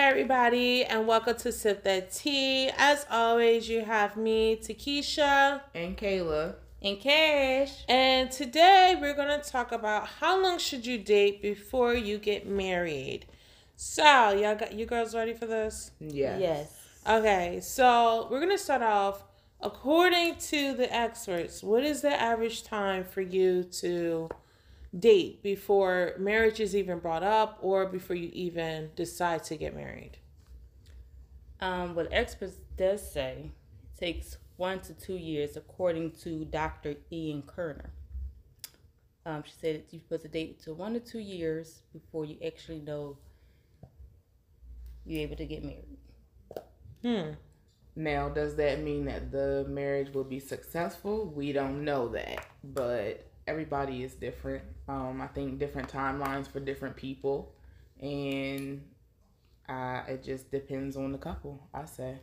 Hey everybody, and welcome to Sip That Tea. As always, you have me, Takesha, and Kayla, and Cash. And today we're gonna talk about how long should you date before you get married. So, y'all got you girls ready for this? Yes. Yes. Okay, so we're gonna start off. According to the experts, what is the average time for you to date before marriage is even brought up or before you even decide to get married? Um, what experts does say it takes one to two years, according to Dr. Ian Kerner. Um, she said you're supposed to date to one to two years before you actually know you're able to get married. Hmm. Now, does that mean that the marriage will be successful? We don't know that, but everybody is different. Um, I think different timelines for different people, and uh, it just depends on the couple. I say.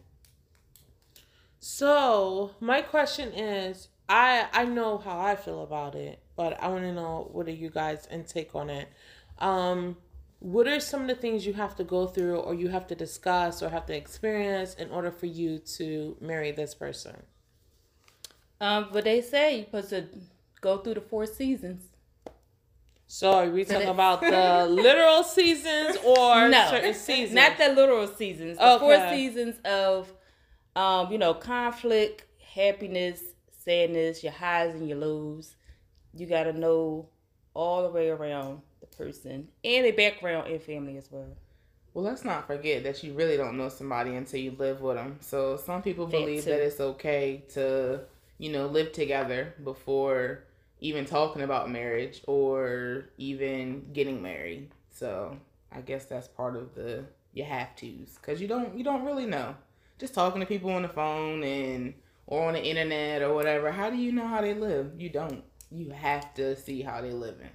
So my question is, I I know how I feel about it, but I want to know what are you guys' intake on it. Um, what are some of the things you have to go through, or you have to discuss, or have to experience in order for you to marry this person? Um, but they say you're supposed to go through the four seasons. So are we talking about the literal seasons or no, certain seasons? Not the literal seasons. The okay. four seasons of um, you know, conflict, happiness, sadness, your highs and your lows. You got to know all the way around the person and their background and family as well. Well, let's not forget that you really don't know somebody until you live with them. So some people believe that, that it's okay to, you know, live together before even talking about marriage or even getting married. So I guess that's part of the you have tos because you don't you don't really know just talking to people on the phone and or on the internet or whatever, how do you know how they live? You don't. You have to see how they living.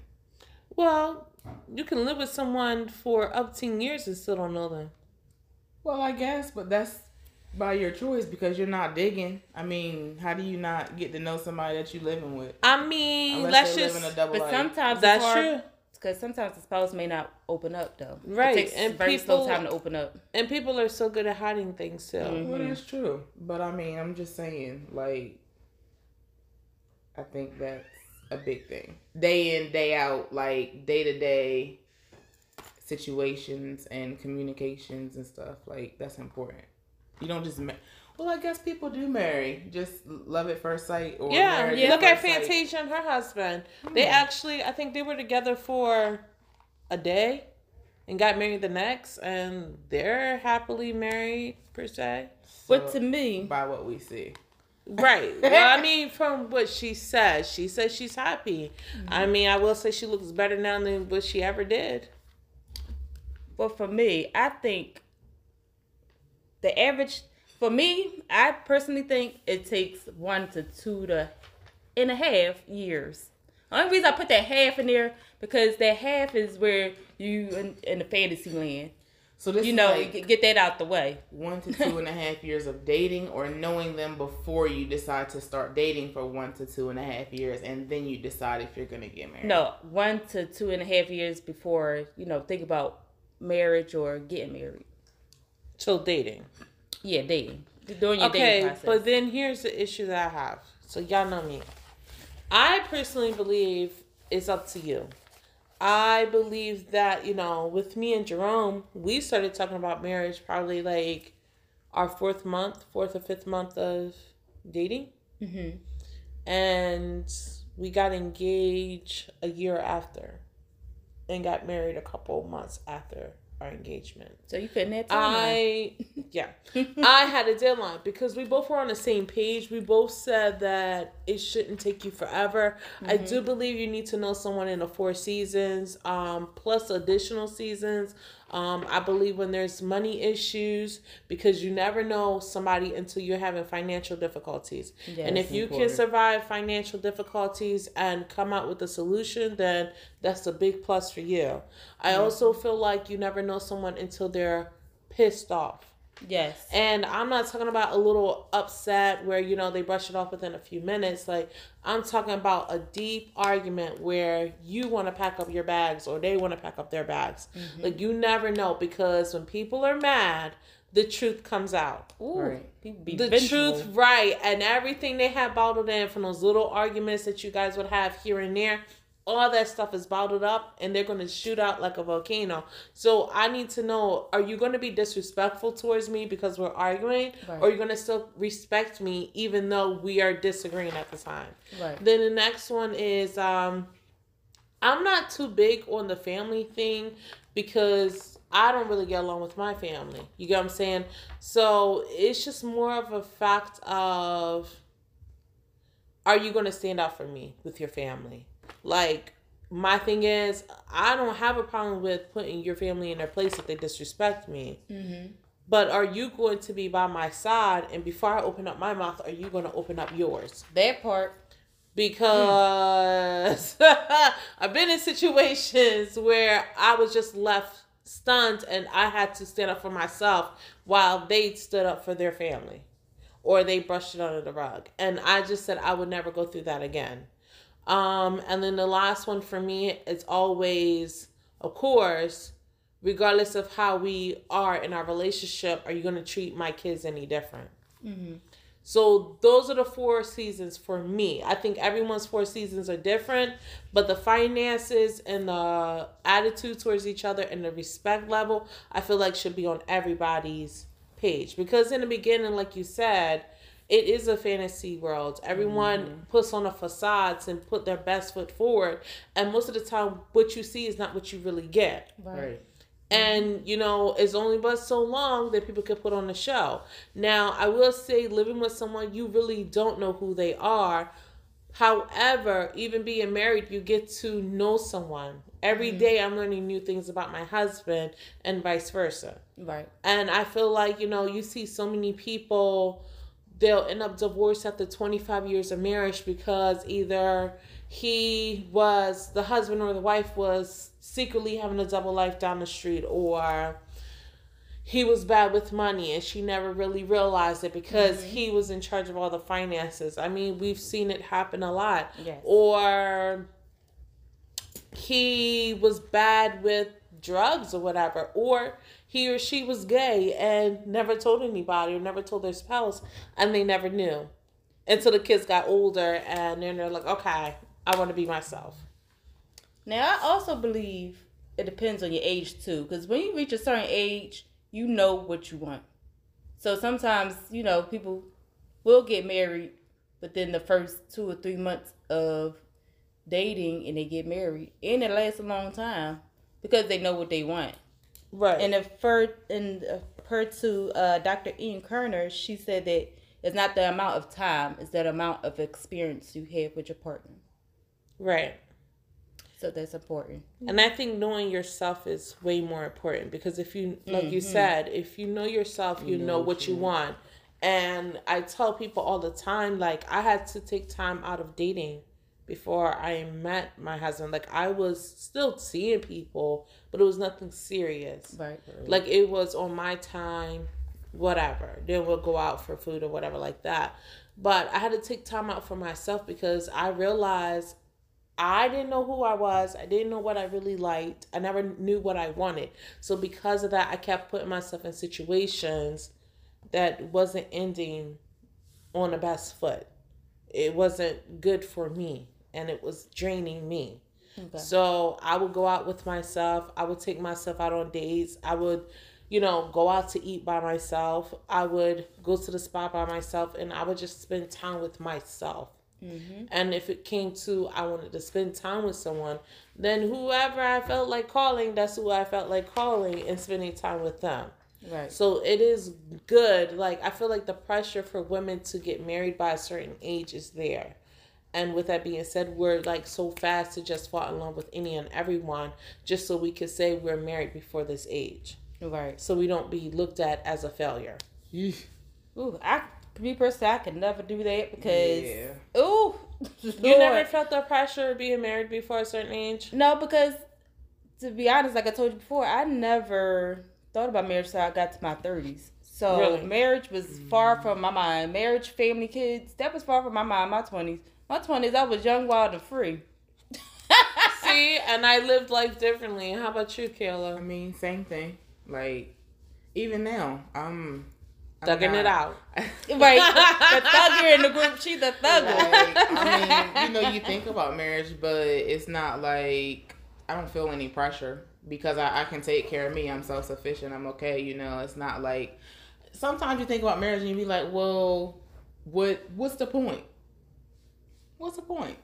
Well, you can live with someone for up to years and still don't know them. Well, I guess, but that's by your choice because you're not digging. I mean, how do you not get to know somebody that you're living with? I mean, Unless let's just. but life. sometimes that's true because sometimes the spouse may not open up though. Right, it takes and very people, slow time to open up. And people are so good at hiding things too. Mm-hmm. Well, that's true, but I mean, I'm just saying, like, I think that's a big thing. Day in, day out, like day to day situations and communications and stuff. Like that's important. You don't just. Ma- well, I guess people do marry, just love at first sight. Or yeah, yeah. Look at Fantasia sight. and her husband. Hmm. They actually, I think they were together for a day and got married the next, and they're happily married per se. So, but to me, by what we see, right? well, I mean, from what she says, she says she's happy. Mm-hmm. I mean, I will say she looks better now than what she ever did. But for me, I think the average for me, I personally think it takes one to two to and a half years. The only reason I put that half in there because that half is where you in, in the fantasy land. So this you know like get that out the way. One to two and a half years of dating, or knowing them before you decide to start dating for one to two and a half years, and then you decide if you're gonna get married. No, one to two and a half years before you know think about marriage or getting married. So dating. Yeah, dating. Doing your okay, dating process. but then here's the issue that I have. So y'all know me. I personally believe it's up to you. I believe that, you know, with me and Jerome, we started talking about marriage probably like our fourth month, fourth or fifth month of dating. Mm-hmm. And we got engaged a year after and got married a couple months after our engagement. So you couldn't have I yeah. I had a deadline because we both were on the same page. We both said that it shouldn't take you forever. Mm-hmm. I do believe you need to know someone in the four seasons, um, plus additional seasons. Um, I believe when there's money issues, because you never know somebody until you're having financial difficulties. Yes, and if you important. can survive financial difficulties and come out with a solution, then that's a big plus for you. I also feel like you never know someone until they're pissed off. Yes. And I'm not talking about a little upset where, you know, they brush it off within a few minutes. Like, I'm talking about a deep argument where you want to pack up your bags or they want to pack up their bags. Mm-hmm. Like, you never know because when people are mad, the truth comes out. Ooh, right. the vengeful. truth, right. And everything they have bottled in from those little arguments that you guys would have here and there all that stuff is bottled up and they're going to shoot out like a volcano. So I need to know are you going to be disrespectful towards me because we're arguing right. or are you going to still respect me even though we are disagreeing at the time? Right. Then the next one is um I'm not too big on the family thing because I don't really get along with my family. You get what I'm saying? So it's just more of a fact of are you going to stand up for me with your family? Like my thing is, I don't have a problem with putting your family in their place if they disrespect me. Mm-hmm. But are you going to be by my side? And before I open up my mouth, are you going to open up yours? That part. Because mm. I've been in situations where I was just left stunned and I had to stand up for myself while they stood up for their family or they brushed it under the rug. And I just said I would never go through that again. Um, and then the last one for me is always, of course, regardless of how we are in our relationship, are you going to treat my kids any different? Mm-hmm. So those are the four seasons for me. I think everyone's four seasons are different, but the finances and the attitude towards each other and the respect level, I feel like should be on everybody's page because in the beginning, like you said, it is a fantasy world. Everyone mm-hmm. puts on a facade and put their best foot forward, and most of the time, what you see is not what you really get. Right. And you know, it's only but so long that people can put on a show. Now, I will say, living with someone you really don't know who they are. However, even being married, you get to know someone. Every mm-hmm. day I'm learning new things about my husband and vice versa. Right. And I feel like, you know, you see so many people they'll end up divorced after 25 years of marriage because either he was the husband or the wife was secretly having a double life down the street or he was bad with money and she never really realized it because mm-hmm. he was in charge of all the finances. I mean, we've seen it happen a lot. Yes. Or he was bad with drugs or whatever. Or he or she was gay and never told anybody or never told their spouse and they never knew until the kids got older and then they're like okay i want to be myself. Now i also believe it depends on your age too because when you reach a certain age you know what you want. So sometimes you know people will get married then the first two or three months of dating and they get married and it lasts a long time because they know what they want Right. And if for in per to uh, Dr. Ian Kerner, she said that it's not the amount of time, it's that amount of experience you have with your partner. Right. So that's important. And I think knowing yourself is way more important because if you, like mm-hmm. you said, if you know yourself, you, you know, know, what you want. And I tell people all the time, like, I had to take time out of dating before I met my husband. Like, I was still seeing people, but it was nothing serious. Right. Like it was on my time, whatever. Then we'll go out for food or whatever like that. But I had to take time out for myself because I realized I didn't know who I was. I didn't know what I really liked. I never knew what I wanted. So because of that, I kept putting myself in situations that wasn't ending on the best foot. It wasn't good for me and it was draining me. Okay. So I would go out with myself. I would take myself out on dates. I would, you know, go out to eat by myself. I would go to the spa by myself and I would just spend time with myself. Mm-hmm. And if it came to I wanted to spend time with someone, then whoever I felt like calling, that's who I felt like calling and spending time with them. Right. So it is good. Like I feel like the pressure for women to get married by a certain age is there. And with that being said, we're like so fast to just fall in love with any and everyone just so we can say we're married before this age. Right. So we don't be looked at as a failure. Ooh, I me personally, I could never do that because yeah. ooh, you never felt the pressure of being married before a certain age. No, because to be honest, like I told you before, I never thought about marriage until I got to my thirties. So really? marriage was far from my mind. Marriage, family, kids, that was far from my mind. My twenties, my twenties, I was young, wild, and free. See, and I lived life differently. How about you, Kayla? I mean, same thing. Like, even now, I'm thugging it out. right, the thugger in the group. She's the thugger. Like, I mean, you know, you think about marriage, but it's not like I don't feel any pressure because I, I can take care of me. I'm self sufficient. I'm okay. You know, it's not like sometimes you think about marriage and you be like, well, what what's the point? What's the point?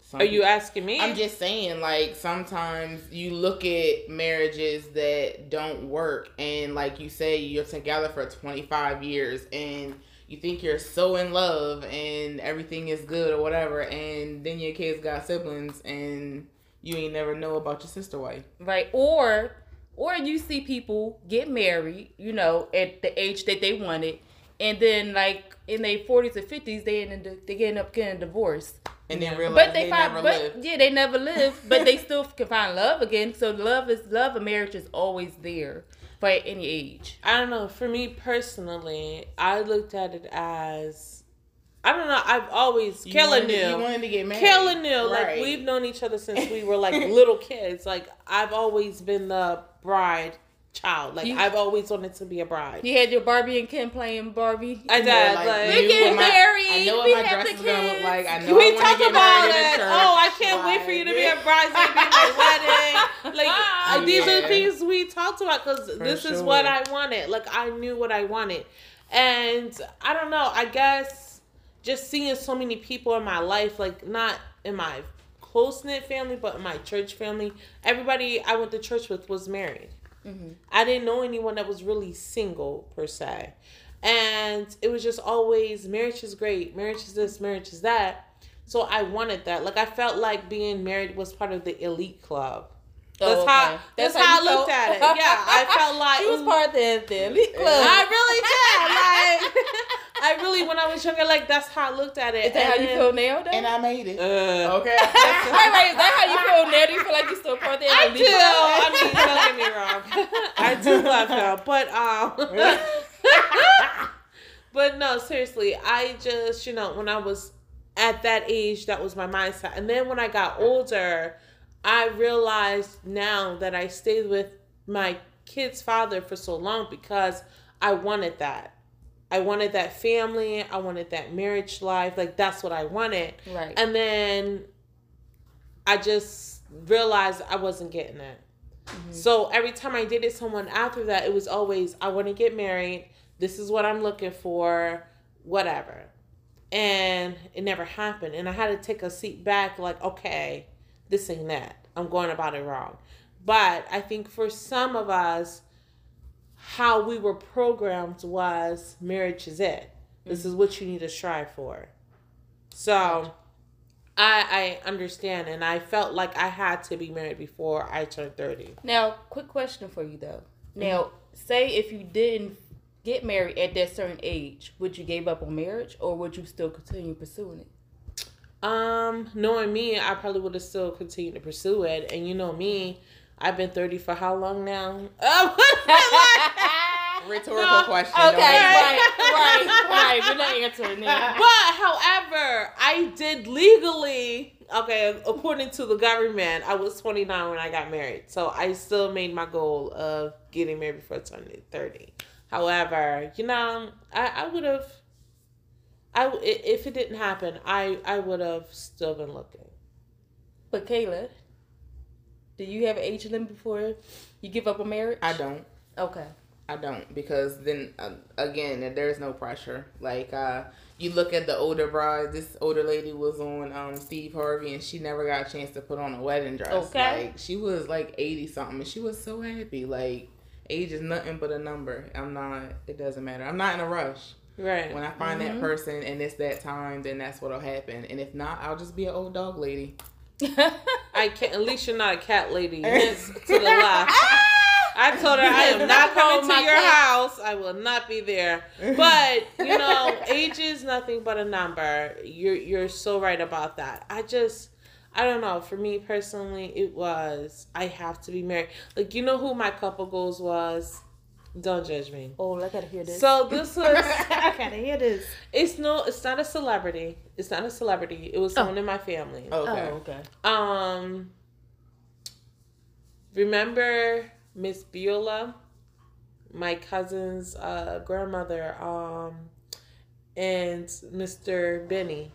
Some Are you asking me? I'm just saying, like, sometimes you look at marriages that don't work, and like you say, you're together for 25 years, and you think you're so in love, and everything is good or whatever, and then your kids got siblings, and you ain't never know about your sister wife. Right. Or or you see people get married, you know, at the age that they wanted, and then like in their forties or fifties, they end up they end up getting divorced. And then realize but they, they find, never but, live. Yeah, they never live, but they still can find love again. So love is love of marriage is always there for any age. I don't know. For me personally, I looked at it as I don't know. I've always you Kayla knew. You wanted to get married. Kayla knew. Right. Like we've known each other since we were like little kids. Like I've always been the bride child. Like you, I've always wanted to be a bride. You had your Barbie and Ken playing Barbie. I did. Like, like we're getting married. I know what we my dress is gonna look like. I know we talk about it. Oh, I can't wait for you to be a bridesmaid at my wedding. Like yeah. these are the things we talked about because this sure. is what I wanted. Like I knew what I wanted, and I don't know. I guess just seeing so many people in my life, like not in my close knit family, but in my church family, everybody I went to church with was married. Mm-hmm. I didn't know anyone that was really single per se. And it was just always marriage is great, marriage is this, marriage is that. So I wanted that. Like I felt like being married was part of the elite club. That's oh, okay. how that's, that's how, how I looked at it. Yeah, I felt like she was part of the, the elite club. I really did. Like I really, when I was younger, like that's how I looked at it. Is that and how you feel now? Though? And I made it. Uh, okay. wait, wait, is that how you feel now? Do you feel like you still part of the I do. I mean, don't get me wrong. I do love her, but um. but no, seriously, I just you know when I was at that age, that was my mindset, and then when I got older I realized now that I stayed with my kid's father for so long because I wanted that. I wanted that family. I wanted that marriage life. Like that's what I wanted. Right. And then I just realized I wasn't getting it. Mm-hmm. So every time I dated someone after that, it was always I want to get married. This is what I'm looking for. Whatever. And it never happened. And I had to take a seat back. Like okay this ain't that. I'm going about it wrong. But I think for some of us, how we were programmed was marriage is it. This is what you need to strive for. So I I understand and I felt like I had to be married before I turned 30. Now, quick question for you though. Now, mm-hmm. say if you didn't get married at that certain age, would you give up on marriage or would you still continue pursuing it? Um, knowing me, I probably would have still continued to pursue it. And you know me, I've been 30 for how long now? Rhetorical no. question. Okay, right, right, right. We're not answering that. But however, I did legally. Okay, according to the government, I was 29 when I got married. So I still made my goal of getting married before I turned 30. However, you know, I, I would have I if it didn't happen, I I would have still been looking. But Kayla, do you have an age limit before you give up a marriage? I don't. Okay. I don't because then uh, again there's no pressure. Like uh, you look at the older bride. This older lady was on um, Steve Harvey and she never got a chance to put on a wedding dress. Okay. Like she was like eighty something and she was so happy. Like age is nothing but a number. I'm not. It doesn't matter. I'm not in a rush. Right. When I find mm-hmm. that person and it's that time, then that's what'll happen. And if not, I'll just be an old dog lady. I can't. At least you're not a cat lady. Yes, to the left. I told her I am not coming to your cat. house. I will not be there. But you know, age is nothing but a number. You're you're so right about that. I just I don't know. For me personally, it was I have to be married. Like you know who my couple goals was Don't judge me. Oh, I gotta hear this. So this was. I gotta hear this. It's no. It's not a celebrity. It's not a celebrity. It was someone in my family. Okay. Oh, okay. Um. Remember Miss Beulah, my cousin's uh, grandmother, um, and Mr. Benny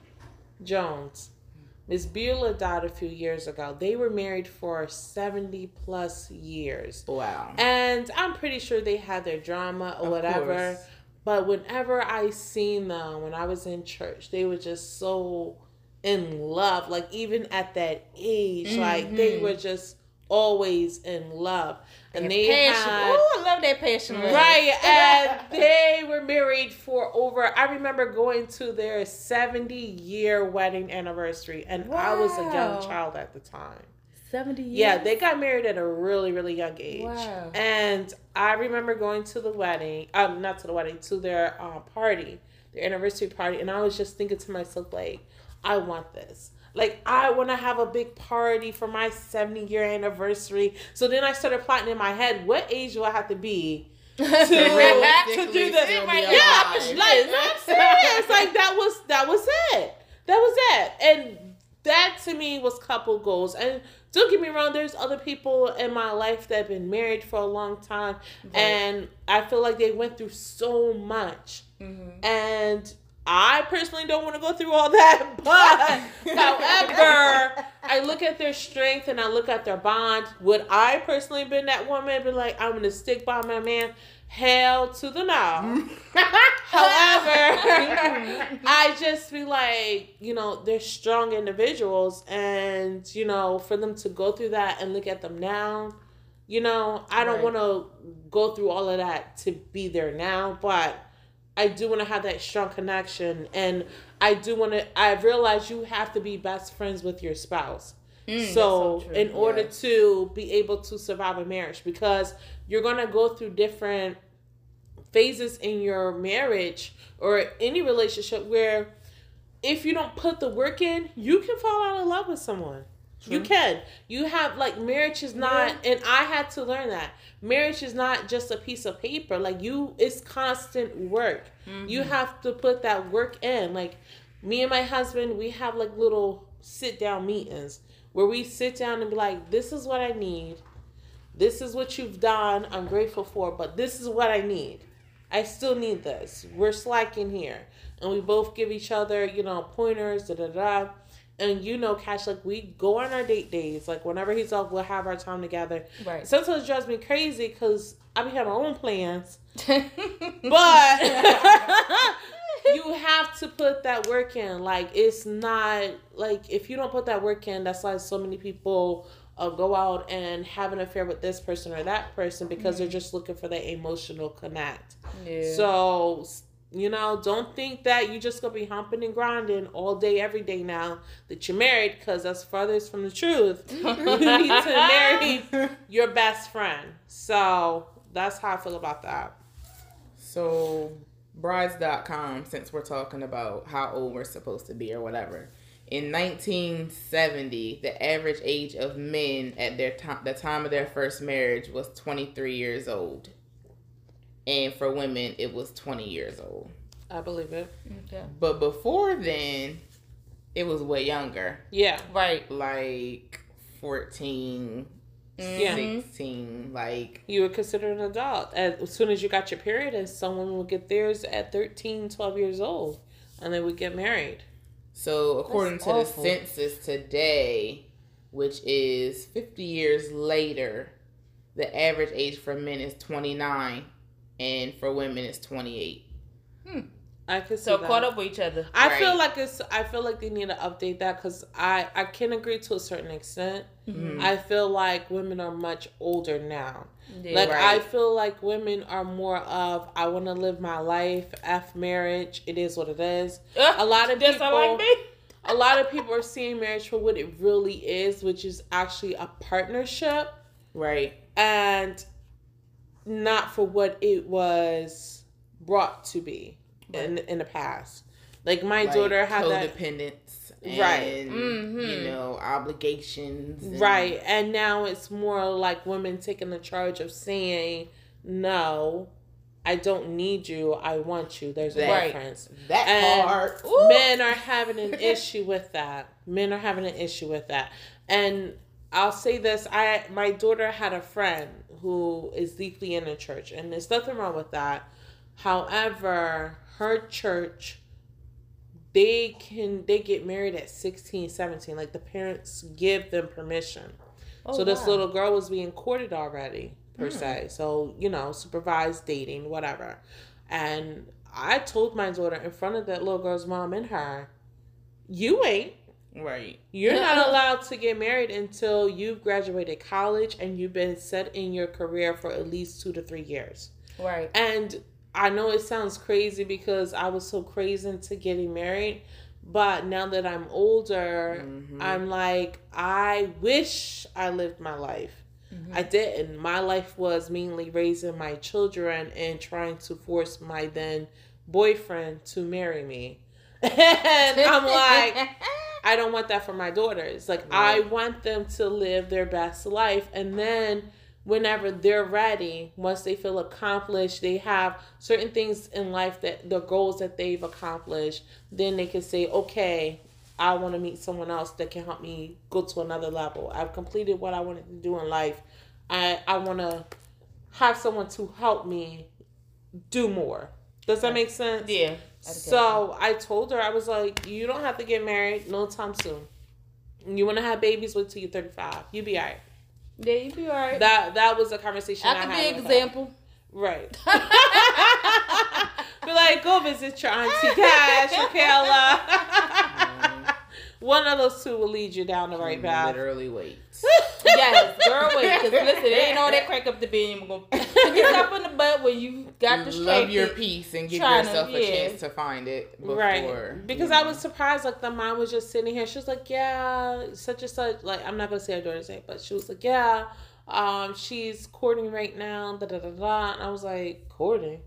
Jones. Miss Beulah died a few years ago. They were married for 70 plus years. Wow. And I'm pretty sure they had their drama or Of whatever. course. But whenever I seen them when I was in church, they were just so in love. Like even at that age, like Mm-hmm. they were just always in love. And they passion. had Oh, I love that passion. Right, and they were married for over. I remember going to their seventy-year wedding anniversary, and I was a young child at the time. Seventy years. Yeah, they got married at a really, really young age. Wow. And I remember going to the wedding, um, not to the wedding, to their uh, party, their anniversary party, and I was just thinking to myself, like, I want this. Like, I want to have a big party for my 70 year anniversary. So then I started plotting in my head, what age do I have to be to, to do this? Right, Yeah, alive. like I'm serious. Like that was that was it. That was it. And that to me was couple goals. And don't get me wrong, there's other people in my life that have been married for a long time, and I feel like they went through so much. Mm-hmm. And I personally don't want to go through all that, but however, I look at their strength and I look at their bond. Would I personally been that woman, be like, I'm gonna stick by my man? Hell to the no. However, I just be like, you know, they're strong individuals, and you know, for them to go through that and look at them now, you know, I don't Right. want to go through all of that to be there now, but I do want to have that strong connection, and I do want to. I realize you have to be best friends with your spouse. Mm, so, so in order Yeah. to be able to survive a marriage, because you're gonna go through different phases in your marriage or any relationship where if you don't put the work in, you can fall out of love with someone. You mm-hmm. can. You have like marriage is not and I had to learn that. Marriage is not just a piece of paper. Like you it's constant work. You mm-hmm. have to put that work in. Like me and my husband, we have like little sit down meetings where we sit down and be like, This is what I need. This is what you've done. I'm grateful for, but this is what I need. I still need this. We're slacking here. And we both give each other, you know, pointers, da da da. And you know, Cash, like we go on our date days. Like whenever he's off, we'll have our time together. Right. Sometimes it drives me crazy because I be having my own plans. But you have to put that work in. Like it's not like if you don't put that work in, that's why so many people uh, go out and have an affair with this person or that person because they're just looking for that emotional connect. yeah. So you know, don't think that you just gonna be humping and grinding all day, every day now that you're married, because that's furthest from the truth. you need to marry your best friend. So that's how I feel about that. So, brides.com, since we're talking about how old we're supposed to be or whatever. In 1970, the average age of men at their time, the time of their first marriage was 23 years old. And for women, it was 20 years old. I believe it. okay. But before then, it was way younger. Yeah. Right. Like 14, Yeah. 16, like You were considered an adult. As soon as you got your period, and some women would get theirs at 13, 12 years old, and they would get married. So, according That's to awful. the census today, which is 50 years later, the average age for men is 29 and for women it's 28. Hmm. I could see So that. caught up with each other. I feel like it's. I feel like they need to update that because I I can agree to a certain extent. Mm-hmm. I feel like women are much older now. Yeah. Like I feel like women are more of I want to live my life. F marriage. It is what it is. A lot of people. like me. a lot of people are seeing marriage for what it really is, which is actually a partnership Right. and not for what it was brought to be in in the past. Like my Like daughter had that codependence and, Right. Mhm. you know, obligations. and- right, and now it's more like women taking the charge of saying no, I don't need you. I want you. There's a That- difference. That And part. Men are having an issue with that. Men are having an issue with that. And I'll say this: I my daughter had a friend who is deeply in the church, and there's nothing wrong with that. However, her church they can they get married at 16 17 like the parents give them permission. Oh, so this little girl was being courted already per Hmm. se. So you know supervised dating whatever. And i told my daughter in front of that little girl's mom and her you ain't Right. you're not allowed to get married until you've graduated college and you've been set in your career for at least two to three years Right. and I know it sounds crazy because I was so crazy into getting married, but now that I'm older, Mhm. I'm like, I wish I lived my life. I didn't. My life was mainly raising my children and trying to force my then boyfriend to marry me. and I'm like, I don't want that for my daughters. Like I want them to live their best life and then whenever they're ready, once they feel accomplished, they have certain things in life that the goals that they've accomplished, then they can say, "Okay, I want to meet someone else that can help me go to another level. I've completed what I wanted to do in life. I I want to have someone to help me do more." Does that make sense? Yeah. I get So I told her, I was like, you don't have to get married no time soon. You want to have babies, wait till you're 35. You be all right. Yeah, you be alright. That that was a conversation I, I could be an with her. example. Right. be like, go visit your auntie Cash or Kayla. One of those two will lead you down the right path. Literally wait. yes, girl, wait. Because listen, it ain't all that crack up the beam. You're gonna pick yourself in the butt when you got distracted. Love your peace and give trying to- yourself a yeah. chance to find it before. Right. Because I was surprised, like the mom was just sitting here. She was like, Yeah, such and such like I'm not gonna say her daughter's name, but she was like, Yeah, um, she's courting right now, da da da da and I was like, Courting?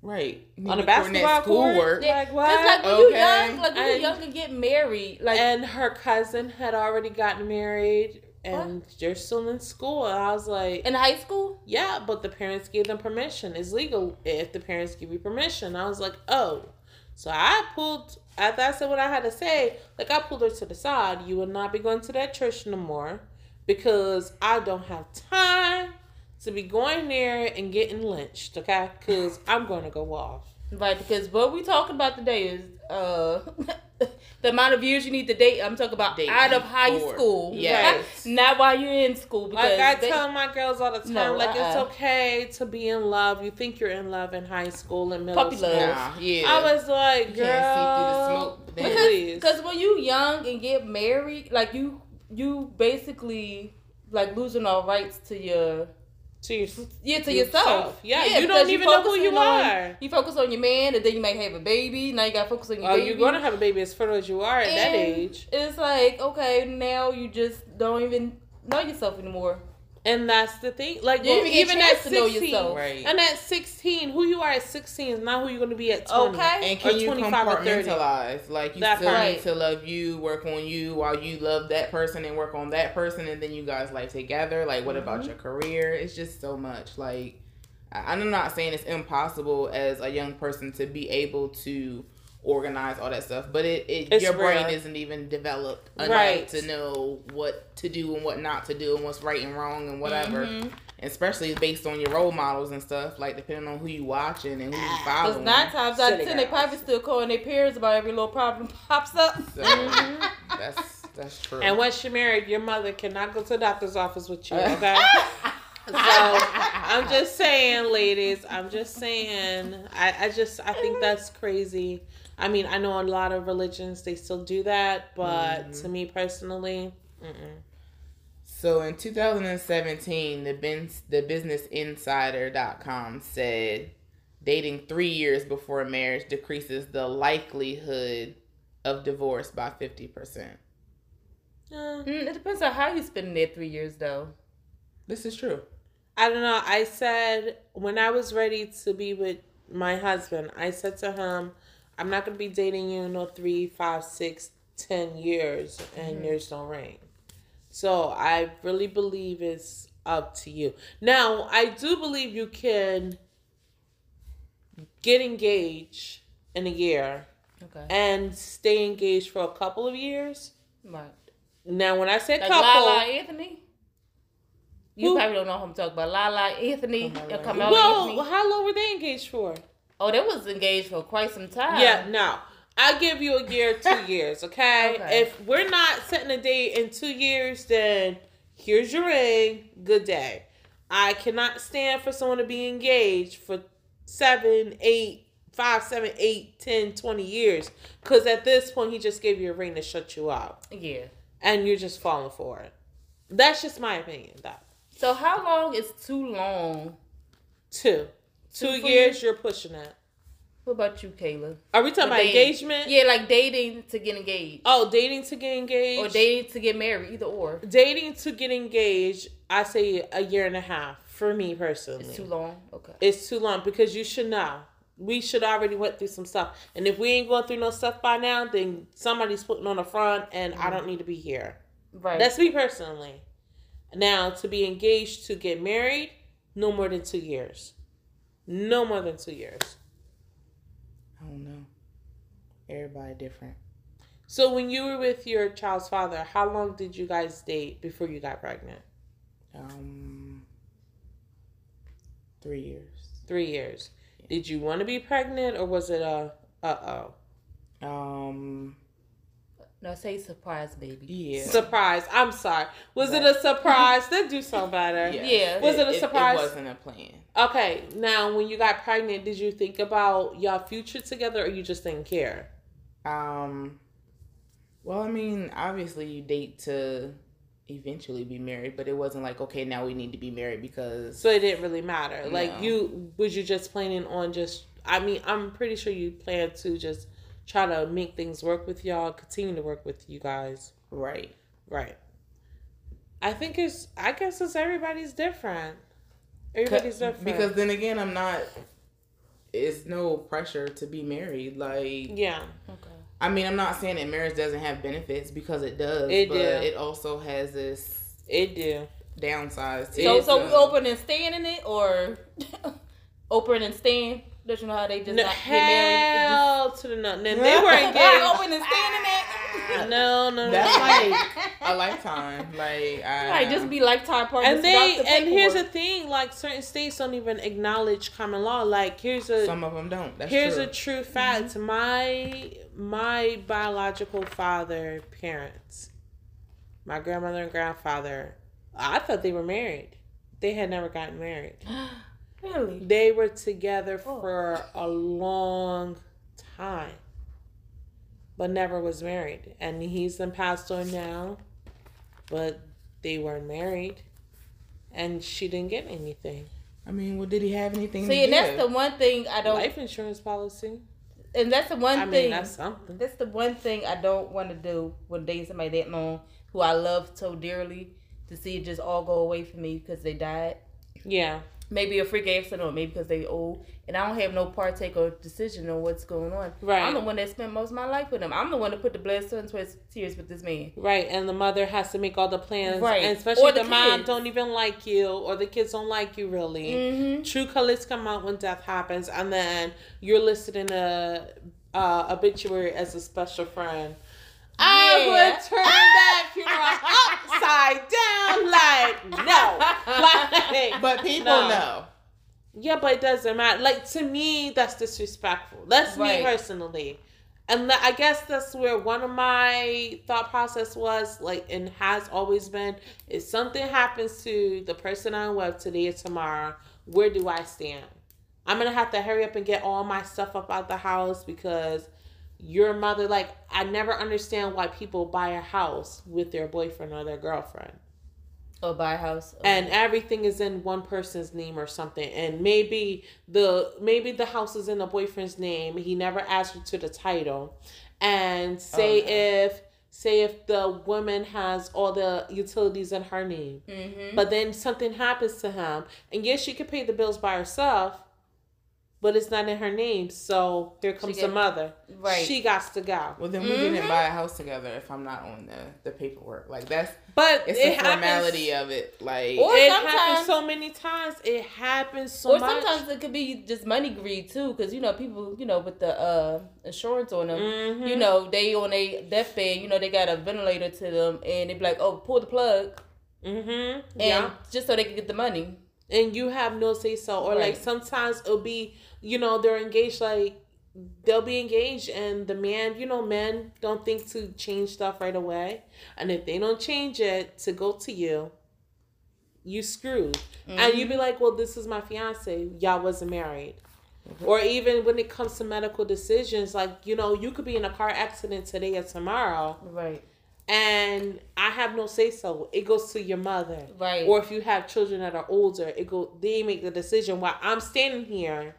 right On a basketball court? schoolwork. Yeah, Like what? Cause like when you Okay. young, like when you And- young and get married, like and her cousin had already gotten married and they're still in school. And I was like, in high school. Yeah, but the parents gave them permission. It's legal if the parents give you permission. I was like, oh. So I pulled, after I said what I had to say, like I pulled her to the side. You will not be going to that church no more because I don't have time to be going there and getting lynched, okay? Because I'm going to go off. Right, because what we talking about today is uh the amount of years you need to date. I'm talking about Date out of high before. school. Yes. Not while you're in school. Because Like I they- tell my girls all the time, No, like it's uh-uh. okay to be in love. You think you're in love in high school and middle Puppy school. love. Nah, yeah. I was like, You girl, can't see through the smoke. then. please. Because when you young and get married, like you you basically like losing all rights to your to your yeah to Yourself. yourself. Yeah, you don't even know who you on- are. You focus on your man, and then you might have a baby. Now you got to focus on your Oh, baby. you're gonna have a baby as fertile as you are at that age, It's like okay, now you just don't even know yourself anymore. And that's the thing. Like You well, even even at chance to know sixteen, yourself. Right. and at sixteen, who you are at sixteen is not who you're gonna be at twenty. Okay. And can or you 25 or 30. compartmentalize? Like you That still part. need to love you, work on you while you love that person and work on that person, and then you guys life together. Like, what about Mm-hmm. your career? It's just so much. Like, I'm not saying it's impossible as a young person to be able to organize all that stuff, but it, it It's your brain isn't even developed enough Right. to know what to do and what not to do and what's right and wrong and whatever. Mhm. Especially based on your role models and stuff. Like depending on who you watching and who you Because following. nine times out of Silly ten, they probably still calling their parents about every little problem pops up. So that's that's true. And once you're married, your mother cannot go to the doctor's office with you. Okay. So I'm just saying, ladies. I'm just saying. I, I just I think that's crazy. I mean, I know a lot of religions they still do that, but to me personally, mm-mm. So in 2017, the bin, the businessinsider.com said dating 3 years before marriage decreases the likelihood of divorce by 50%. Eh, Mm, it depends on how you spend that three years, though. This is true. I don't know. I said when I was ready to be with my husband, I said to him, "I'm not gonna be dating you no three, five, six, ten years, and mm-hmm. there's no ring." So I really believe it's up to you. Now, I do believe you can get engaged in a year okay. and stay engaged for a couple of years. Right. Now, when I say like couple, Lala Anthony. You who? probably don't know who I'm talking about. Lala Anthony, oh, Carmelo well, Anthony. how long were they engaged for? Oh, they was engaged for quite some time. Yeah, no. I give you a year, two years, okay? okay? If we're not setting a date in two years, then here's your ring. Good day. I cannot stand for someone to be engaged for seven, eight, five, seven, eight, ten, twenty years. Because at this point, he just gave you a ring to shut you up. Yeah. And you're just falling for it. That's just my opinion, though. So, how long is too long? Two. Two, two years, you? you're pushing it. What about you, Kayla? Are we talking about dating? engagement? Yeah, like dating to get engaged. Oh, dating to get engaged. Or dating to get married, either or. Dating to get engaged, I say a year and a half for me personally. It's too long. Okay. It's too long because you should know. We should already went through some stuff, and if we ain't going through no stuff by now, then somebody's putting on the front, and mm-hmm. I don't need to be here. Right. That's me personally. Now to be engaged to get married, no more than two years. No more than two years. I don't know. Everybody different. So when you were with your child's father, how long did you guys date before you got pregnant? Um, three years. Three years. Yeah. Did you want to be pregnant, or was it a uh oh? Um. No, say surprise, baby. Yeah. Surprise. I'm sorry. Was right. it a surprise? that do sound better. Yeah. yeah. Was it, it a surprise? It, it wasn't a plan. Okay, now when you got pregnant, did you think about your future together, or you just didn't care? Um. Well, I mean, obviously you date to eventually be married, but it wasn't like okay, now we need to be married because. So it didn't really matter. No. Like you, was you just planning on just? I mean, I'm pretty sure you plan to just try to make things work with y'all, continue to work with you guys. Right. Right. I think it's. I guess it's everybody's different. Everybody's different. Because then again, I'm not. It's no pressure to be married. Like yeah. Okay. I mean, I'm not saying that marriage doesn't have benefits because it does. It but do. It also has this. It do. Downsides. To so, it, so we open and staying in it, or open and staying. Don't you know how they just no, not get married? Hell to the no. They were engaged. open and staying in it. no, no, That's like a lifetime. Like, I, right, just be lifetime partners. And they, the and here's the thing: like certain states don't even acknowledge common law. Like, here's a some of them don't. That's here's true. a true fact: mm-hmm. my my biological father parents, my grandmother and grandfather, I thought they were married. They had never gotten married. really? They were together oh. for a long time but never was married. And he's been passed on now, but they weren't married, and she didn't get anything. I mean, well, did he have anything? See, and that's the one thing I don't. Life insurance policy. And that's the one I thing. Mean, that's something. That's the one thing I don't want to do when dating somebody that long who I love so dearly to see it just all go away from me because they died. Yeah maybe a freak accident or maybe because they old and I don't have no partake or decision on what's going on. Right. I'm the one that spent most of my life with him. I'm the one that put the blood, sweat, and tears with this man. Right. And the mother has to make all the plans. Right. And especially the, the mom don't even like you or the kids don't like you really. Mm-hmm. True colors come out when death happens and then you're listed in a uh, obituary as a special friend. I yeah. would turn that camera upside down, like no, like. But people no. know. Yeah, but it doesn't matter. Like to me, that's disrespectful. That's right. me personally, and I guess that's where one of my thought process was like, and has always been: if something happens to the person I'm with today or tomorrow, where do I stand? I'm gonna have to hurry up and get all my stuff up out the house because your mother like i never understand why people buy a house with their boyfriend or their girlfriend. Or buy a house. Okay. and everything is in one person's name or something. And maybe the maybe the house is in the boyfriend's name. He never asked her to the title. And say oh, if say if the woman has all the utilities in her name. Mm-hmm. but then something happens to him. And yes she could pay the bills by herself but it's not in her name. So here comes get, the mother. Right. She got to go. Well, then we mm-hmm. didn't buy a house together if I'm not on the, the paperwork. Like that's. But it's it the happens, formality of it. Like or it happens so many times. It happens so or much. Sometimes it could be just money greed too, because you know people, you know, with the uh, insurance on them, mm-hmm. you know, they on a deathbed, you know, they got a ventilator to them, and they be like, oh, pull the plug. Mm-hmm. And yeah. just so they can get the money. And you have no say so, or right. like sometimes it'll be you know, they're engaged like they'll be engaged and the man, you know, men don't think to change stuff right away. And if they don't change it to go to you, you screwed. Mm-hmm. And you'd be like, Well, this is my fiance. Y'all wasn't married. Mm-hmm. Or even when it comes to medical decisions, like, you know, you could be in a car accident today or tomorrow. Right and I have no say so. It goes to your mother, right? Or if you have children that are older, it go they make the decision. While I'm standing here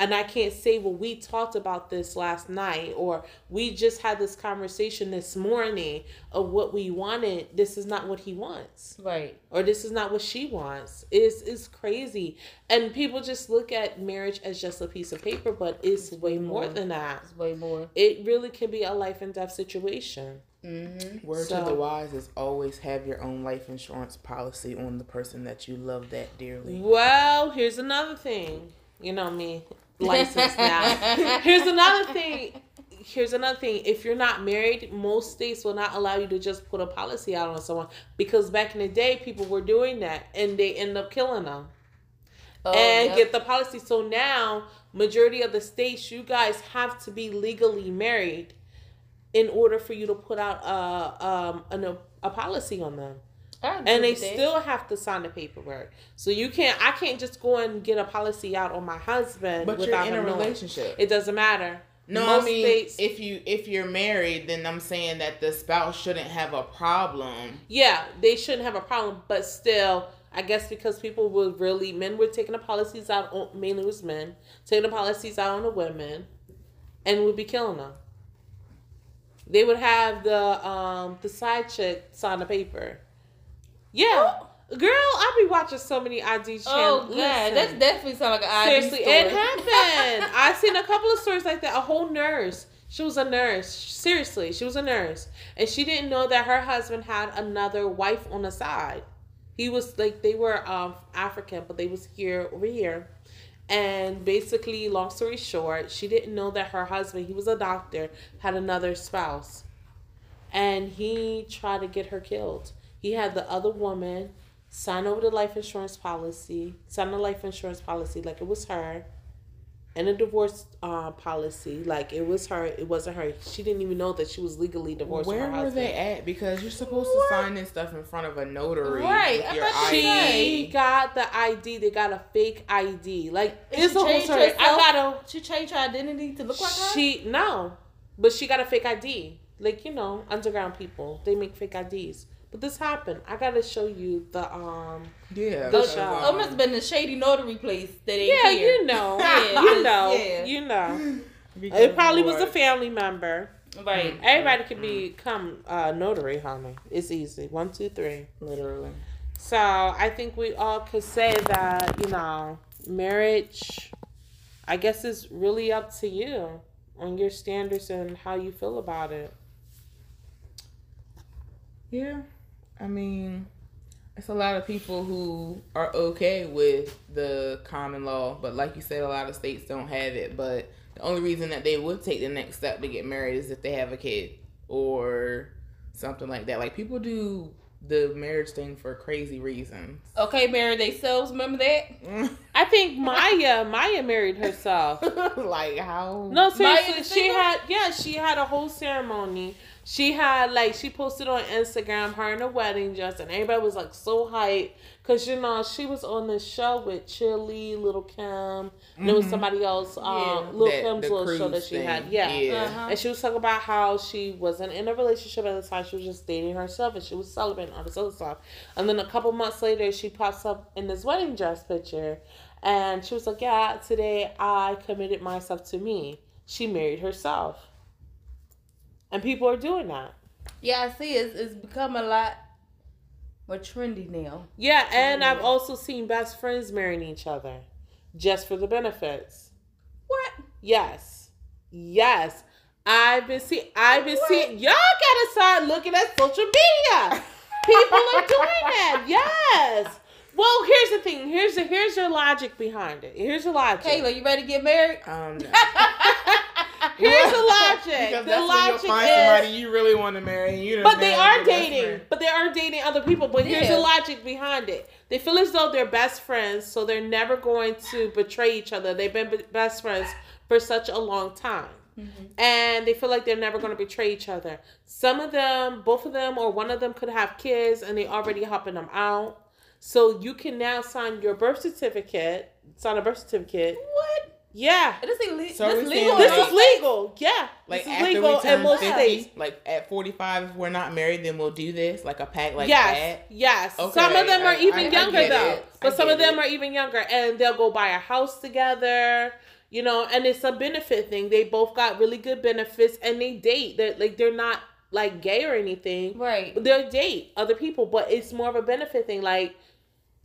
and I can't say, well, we talked about this last night, or we just had this conversation this morning of what we wanted. This is not what he wants. Right. Or this is not what she wants. It's, it's crazy. And people just look at marriage as just a piece of paper, but it's, it's way more, more, than that. It's way more. It really can be a life and death situation. Mm-hmm. Word so, to the wise is always have your own life insurance policy on the person that you love that dearly. Well, here's another thing. You know me license now. Here's another thing. Here's another thing. If you're not married, most states will not allow you to just put a policy out on someone because back in the day, people were doing that and they end up killing them. Oh, and yep. get the policy. So now, majority of the states, you guys have to be legally married in order for you to put out a um an, a policy on them and they still have to sign the paperwork. So you can't. I can't just go and get a policy out on my husband. But without you're in a relationship. Knowing. It doesn't matter. No, Most I mean, states, if you if you're married, then I'm saying that the spouse shouldn't have a problem. Yeah, they shouldn't have a problem, but still, I guess because people were really men were taking the policies out. On, mainly was men taking the policies out on the women, and would be killing them. They would have the um the side chick sign the paper yeah. Girl, I be watching so many ID channels. Oh god, that's definitely sound like an IG Seriously, story. it happened. I've seen a couple of stories like that. A whole nurse. She was a nurse. Seriously, she was a nurse, and she didn't know that her husband had another wife on the side. He was like they were um African, but they was here over here. And basically, long story short, she didn't know that her husband, he was a doctor, had another spouse. And he tried to get her killed. He had the other woman sign over the life insurance policy, sign the life insurance policy like it was her, and a divorce uh, policy like it was her. It wasn't her. She didn't even know that she was legally divorced. Where were they at? Because you're supposed what? to sign this stuff in front of a notary, right? With your ID. She got the ID. They got a fake ID. Like it's a whole story. I gotta. She changed her identity to look like her. She no, but she got a fake ID. Like you know, underground people they make fake IDs. But this happened. I gotta show you the um yeah the show. It must have been the shady notary place that they yeah you know yeah, you know yeah. you know it probably was a family member. Right. Everybody can become uh, notary, honey. It's easy. One, two, three. Literally. So I think we all could say that you know marriage. I guess is really up to you on your standards and how you feel about it. Yeah. I mean, it's a lot of people who are okay with the common law, but like you said, a lot of states don't have it. But the only reason that they would take the next step to get married is if they have a kid or something like that. Like people do the marriage thing for crazy reasons. Okay, married themselves. Remember that? I think Mya Mya married herself. like how? No, seriously, she had yeah, she had a whole ceremony she had like she posted on Instagram her in a wedding dress, and everybody was like so hyped because you know she was on the show with Chilli, Lil' Kim, and mm-hmm. there was mm-hmm. somebody else, um, yeah. Little that, Kim's little show that she thing. had, yeah, yeah. Uh-huh. and she was talking about how she wasn't in a relationship at the time; she was just dating herself, and she was celebrating all this other stuff. And then a couple months later, she pops up in this wedding dress picture, and she was like, "Yeah, today I committed myself to me." She married herself and people are doing that. Yeah, I see. It's it's become a lot more trendy now. Yeah, and I've also seen best friends marrying each other just for the benefits. What? Yes. Yes. I've been seeing. I've been seeing. Y'all gotta start looking at social media. People are doing that. Yes. Well, here's the thing. Here's the here's your logic behind it. Here's the logic. Kayla, you ready to get married? Um. No. here's the logic. Because the that's logic you'll find is, somebody you really want to marry. And you but they are dating. But they are dating other people. But here's the logic behind it. They feel as though they're best friends, so they're never going to betray each other. They've been be- best friends for such a long time. And they feel like they're never going to betray each other. Some of them, both of them, or one of them could have kids and they already helping them out. So you can now sign your birth certificate, sign a birth certificate. What? Yeah. This is illegal. So this legal. saying, This like- is legal. Yeah. Like this is after legal we turn in most 50, states. like at 45, if we're not married, then we'll do this, like a pact like yes, that. yes. Okay, some of them are I- even I- I younger get though, it. but I some of them it. are even younger, and they'll go buy a house together. You know, and it's a benefit thing. They both got really good benefits, and they date. They're like they're not like gay or anything. Right. They'll date other people, but it's more of a benefit thing. Like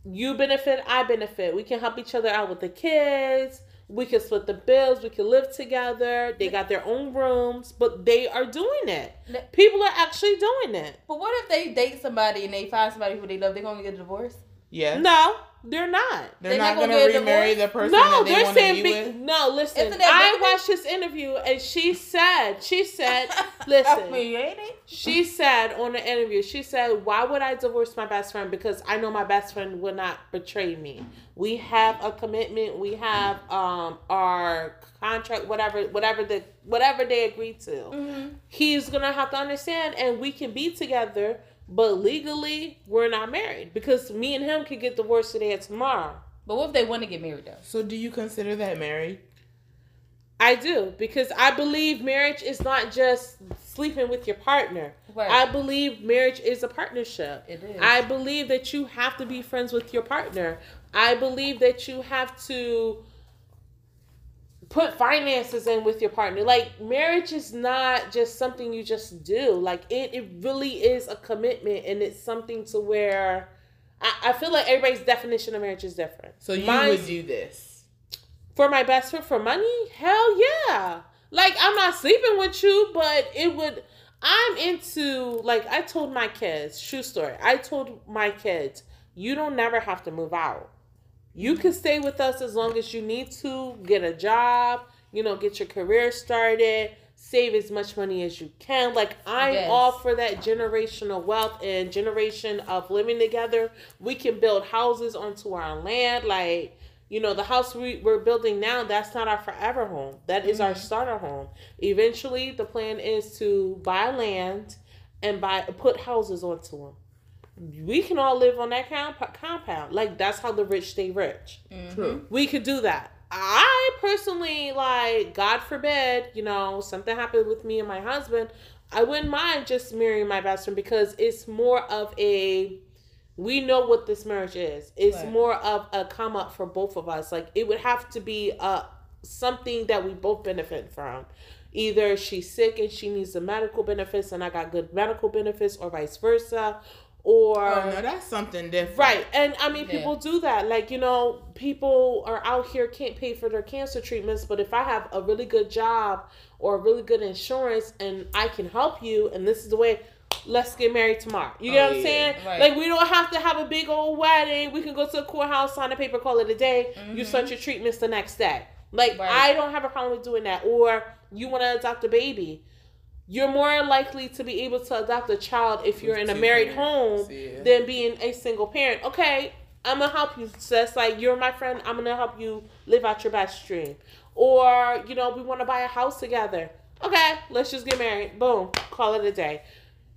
you benefit, I benefit. We can help each other out with the kids. We can split the bills. We can live together. They got their own rooms, but they are doing it. People are actually doing it. But what if they date somebody and they find somebody who they love? They're gonna get a divorce. Yes. No, they're not. They're, They're not, not gonna gonna, get a remarry the person No, that they they're want saying be with. No, listen. Isn't that I watched this interview and she said, she said, listen, I mean, ain't it? she said on the interview, she said, why would I divorce my best friend? Because I know my best friend will not betray me. We have a commitment. We have um our contract, whatever, whatever the whatever they agreed to. Mm-hmm. He's gonna have to understand, and we can be together. But legally, we're not married because me and him could get divorced today or tomorrow. But what if they want to get married though? So do you consider that married? I do because I believe marriage is not just sleeping with your partner. Right. I believe marriage is a partnership. It is. I believe that you have to be friends with your partner. I believe that you have to put finances in with your partner. Like marriage is not just something you just do. Like it, it really is a commitment and it's something to where I, I feel like everybody's definition of marriage is different. So you Mine's- would do this. for my best friend for money? Hell yeah. Like I'm not sleeping with you, but it would I'm into like I told my kids, true story. I told my kids, you don't never have to move out. You can stay with us as long as you need to, get a job, you know, get your career started, save as much money as you can. Like I'm Yes. all for that generational wealth and generation of living together. We can build houses onto our land like you know, the house we, we're building now, that's not our forever home. That is our mm-hmm. starter home. Eventually, the plan is to buy land and buy put houses onto them. We can all live on that comp- compound. Like, that's how the rich stay rich. True. We could do that. I personally, like, God forbid, you know, something happened with me and my husband. I wouldn't mind just marrying my best friend because it's more of a we know what this marriage is. It's Right. more of a come up for both of us. Like it would have to be uh something that we both benefit from. Either she's sick and she needs the medical benefits and I got good medical benefits or vice versa. Or Oh no, that's something different. Right. And I mean, Yeah. people do that. Like, you know, people are out here can't pay for their cancer treatments, but if I have a really good job or really good insurance and I can help you, and this is the way, let's get married tomorrow. You get Oh, what I'm saying? Right. Like, we don't have to have a big old wedding. We can go to a courthouse, sign a paper, call it a day. You start your treatments the next day. Like, Mm-hmm. Right. I don't have a problem with doing that. Or you want to adopt a baby. You're more likely to be able to adopt a child if you're in a married parents, home yeah. than being a single parent. Okay, I'm gonna help you, sis. Like you're my friend. I'm gonna help you live out your best dream. Or you know, we want to buy a house together. Okay, let's just get married. Boom, call it a day.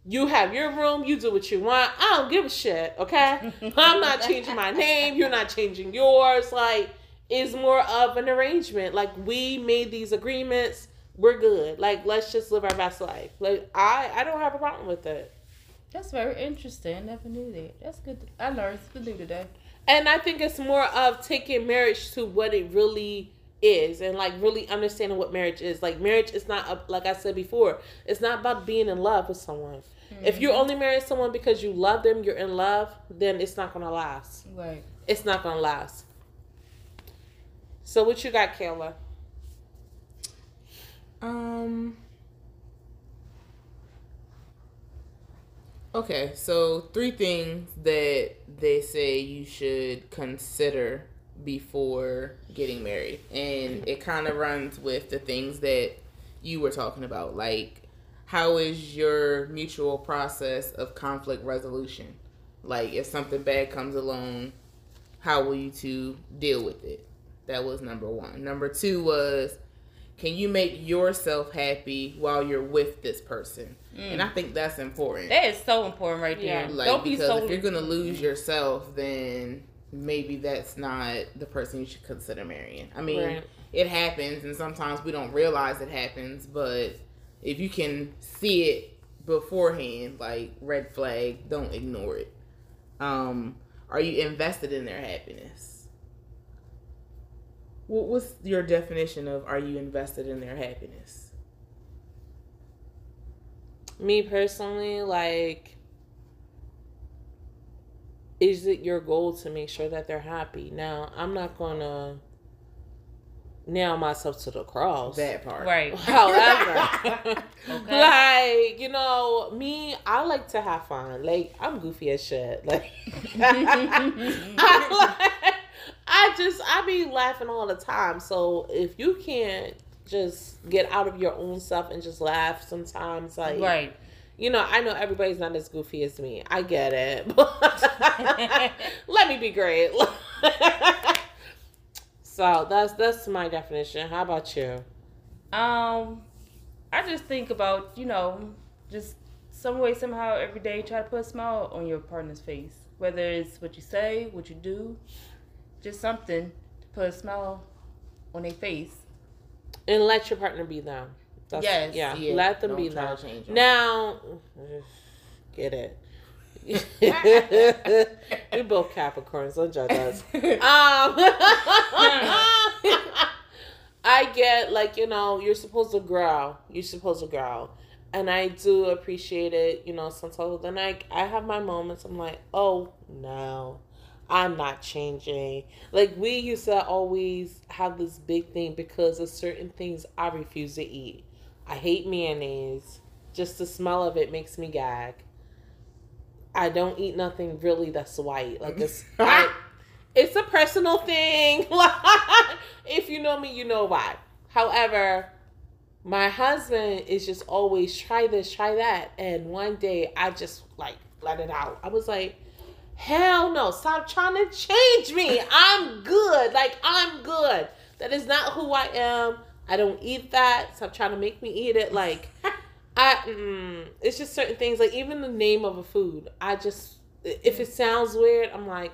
You have your room. You do what you want. I don't give a shit. Okay, I'm not changing my name. You're not changing yours. Like it's more of an arrangement. Like we made these agreements. We're good. Like let's just live our best life. Like I, I don't have a problem with it. That's very interesting. I never knew that. That's good. I learned something new today. And I think it's more of taking marriage to what it really is and like really understanding what marriage is. Like marriage is not a, like I said before, it's not about being in love with someone. If mm-hmm. you only marry someone because you love them, you're in love, then it's not gonna last. Right. It's not gonna last. So what you got, Kayla? Um. Okay, so three things that they say you should consider before getting married. And it kind of runs with the things that you were talking about. Like, how is your mutual process of conflict resolution? Like, if something bad comes along, how will you two deal with it? That was number one. Number two was, can you make yourself happy while you're with this person? Mm. And I think that's important. That is so important right there. Like, Don't because so... if you're gonna lose yourself, then maybe that's not the person you should consider marrying. I mean, right. it happens, and sometimes we don't realize it happens, but if you can see it beforehand, like red flag, don't ignore it. Um, are you invested in their happiness? What was your definition of are you invested in their happiness? Me personally, like is it your goal to make sure that they're happy? Now, I'm not gonna nail myself to the cross. That part. Right. However, okay. like, you know, me, I like to have fun. Like, I'm goofy as shit. Like, I, like, I just, I be laughing all the time. So if you can't just get out of your own stuff and just laugh sometimes, like, right you know, I know everybody's not as goofy as me. I get it. Let me be great. so that's that's my definition. How about you? Um, I just think about you know just some way somehow every day try to put a smile on your partner's face. Whether it's what you say, what you do, just something to put a smile on their face. And let your partner be them. That's, yes. Yeah. yeah. Let them be that. Now, get it. we both Capricorns. Don't judge us. Um, I get like you know you're supposed to grow. You're supposed to grow, and I do appreciate it. You know, sometimes then I I have my moments. I'm like, oh no, I'm not changing. Like we used to always have this big thing because of certain things I refuse to eat. I hate mayonnaise. Just the smell of it makes me gag. I don't eat nothing really that's white. Like it's I, it's a personal thing. if you know me, you know why. However, my husband is just always try this, try that, and one day I just like let it out. I was like, hell no, stop trying to change me. I'm good. Like I'm good. That is not who I am. I don't eat that. Stop trying to make me eat it. Like, I, mm, it's just certain things. Like even the name of a food, I just if it sounds weird, I'm like,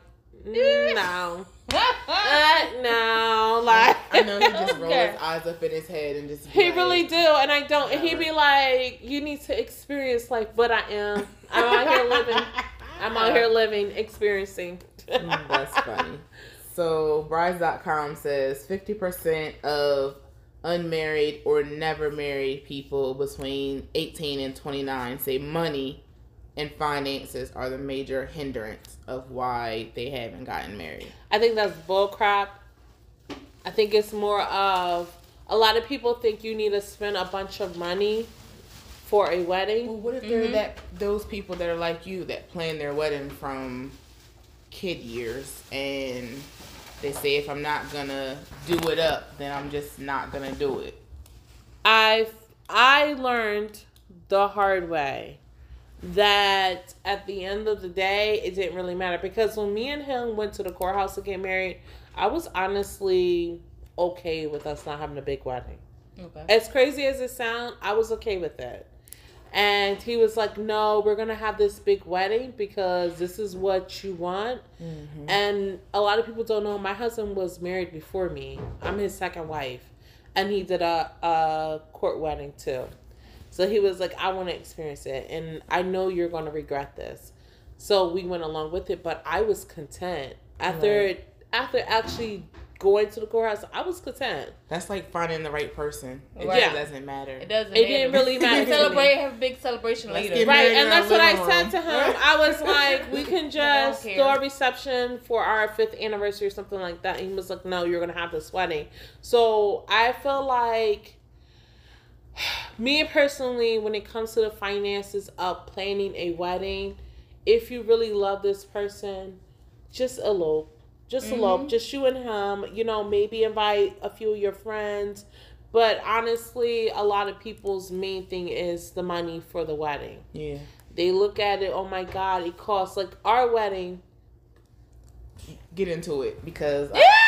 mm, no. uh, no, like I know he just rolls his eyes up in his head and just. He like, really do, and I don't. And he be like, "You need to experience life," but I am. I'm out here living. I'm out here living, experiencing. Mm, that's funny. So, brides.com says 50% of unmarried or never married people between 18 and 29 say money and finances are the major hindrance of why they haven't gotten married. I think that's bullcrap. I think it's more of a lot of people think you need to spend a bunch of money for a wedding. Well, what if they're mm-hmm. that those people that are like you that plan their wedding from kid years and they say if I'm not gonna do it up, then I'm just not gonna do it. I I learned the hard way that at the end of the day it didn't really matter because when me and him went to the courthouse to get married, I was honestly okay with us not having a big wedding. Okay. As crazy as it sounds, I was okay with it. And he was like, No, we're going to have this big wedding because this is what you want. Mm-hmm. And a lot of people don't know my husband was married before me. I'm his second wife. And he did a, a court wedding too. So he was like, I want to experience it. And I know you're going to regret this. So we went along with it. But I was content. After, right. after actually going to the courthouse, I was content. That's like finding the right person. It right. doesn't matter. It doesn't. Matter. It matter. didn't really matter. celebrate, have a big celebration Let's later. Right, and that's what I said to him. I was like, we can just do a reception for our fifth anniversary or something like that. And he was like, no, you're gonna have this wedding. So I feel like me personally, when it comes to the finances of planning a wedding, if you really love this person, just elope. Just mm-hmm. elope. Just you and him. You know, maybe invite a few of your friends. But honestly, a lot of people's main thing is the money for the wedding. Yeah. They look at it, oh my God, it costs like our wedding. Get into it because yeah! I,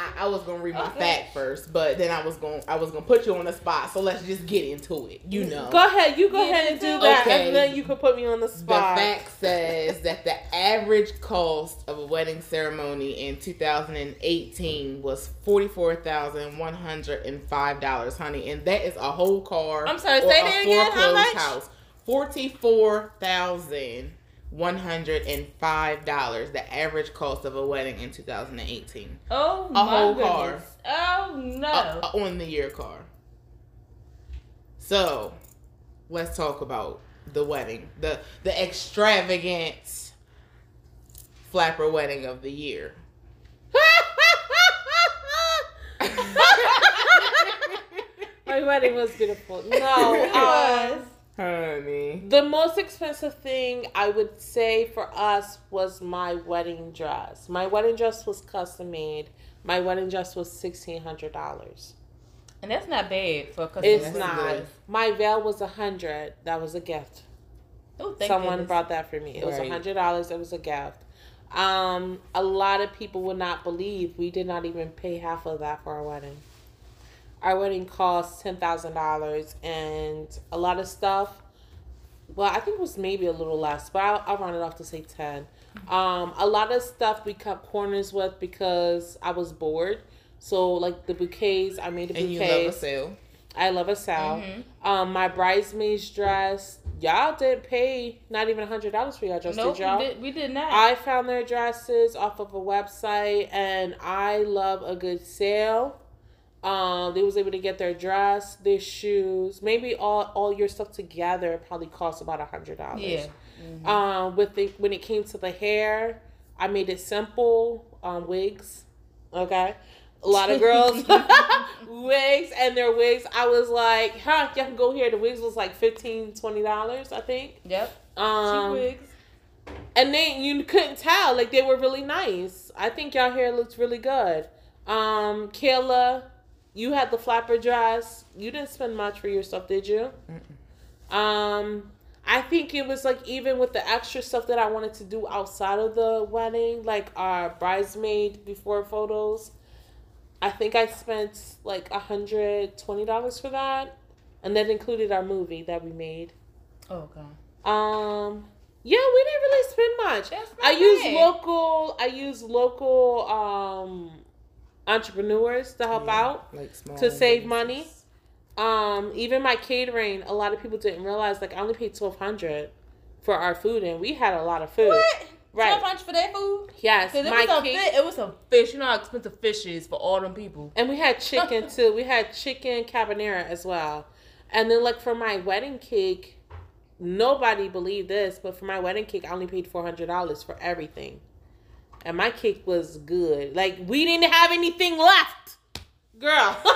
I, I was gonna read my okay. fact first, but then I was gonna I was gonna put you on the spot. So let's just get into it. You know. Go ahead. You go ahead and do that, okay. and then you can put me on the spot. The fact says that the average cost of a wedding ceremony in 2018 was forty four thousand one hundred and five dollars, honey, and that is a whole car. I'm sorry. Say that again. How much? House. Forty four thousand $105 the average cost of a wedding in 2018 oh a my whole goodness. car. Oh no. A, a on the year car. So let's talk about the wedding the the extravagant flapper wedding of the year. My wedding was beautiful. No uh, Honey. The most expensive thing I would say for us was my wedding dress. My wedding dress was custom made. My wedding dress was sixteen hundred dollars. And that's not bad for a custom. It's not. Good. My veil was a hundred. That was a gift. Oh, Someone goodness. brought that for me. It right. was a hundred dollars. It was a gift. Um, a lot of people would not believe we did not even pay half of that for our wedding our wedding cost ten thousand dollars, and a lot of stuff. Well, I think it was maybe a little less, but I'll, I'll round it off to say ten. Um, a lot of stuff we cut corners with because I was bored. So like the bouquets, I made a bouquet. And you love a sale. I love a sale. Mm-hmm. Um, my bridesmaid's dress, y'all didn't pay not even a hundred dollars for y'all dress, nope, did y'all? We did, we did not. I found their dresses off of a website, and I love a good sale. Um, they was able to get their dress, their shoes, maybe all all your stuff together probably cost about a hundred dollars. Yeah. Mm-hmm. Um, with the when it came to the hair, I made it simple. Um, wigs, okay. A lot of girls wigs and their wigs. I was like, huh, you can go here. The wigs was like 15 dollars, I think. Yep. Um, wigs. And then you couldn't tell like they were really nice. I think y'all hair looks really good. Um, Kayla you had the flapper dress. You didn't spend much for yourself, did you? Mm-mm. Um, I think it was like even with the extra stuff that I wanted to do outside of the wedding, like our bridesmaid before photos. I think I spent like a hundred twenty dollars for that, and that included our movie that we made. Oh god. Um. Yeah, we didn't really spend much. I use local. I use local um entrepreneurs to help yeah, out like to save money. Um, even my catering, a lot of people didn't realize like I only paid twelve hundred for our food, and we had a lot of food. What? Right. Twelve hundred for their food? Yes. It was, a cake, it was some fish. You know how expensive fish is for all them people. And we had chicken too. We had chicken carbonara as well. And then like for my wedding cake, nobody believed this, but for my wedding cake, I only paid four hundred dollars for everything and my cake was good. Like we didn't have anything left, girl. so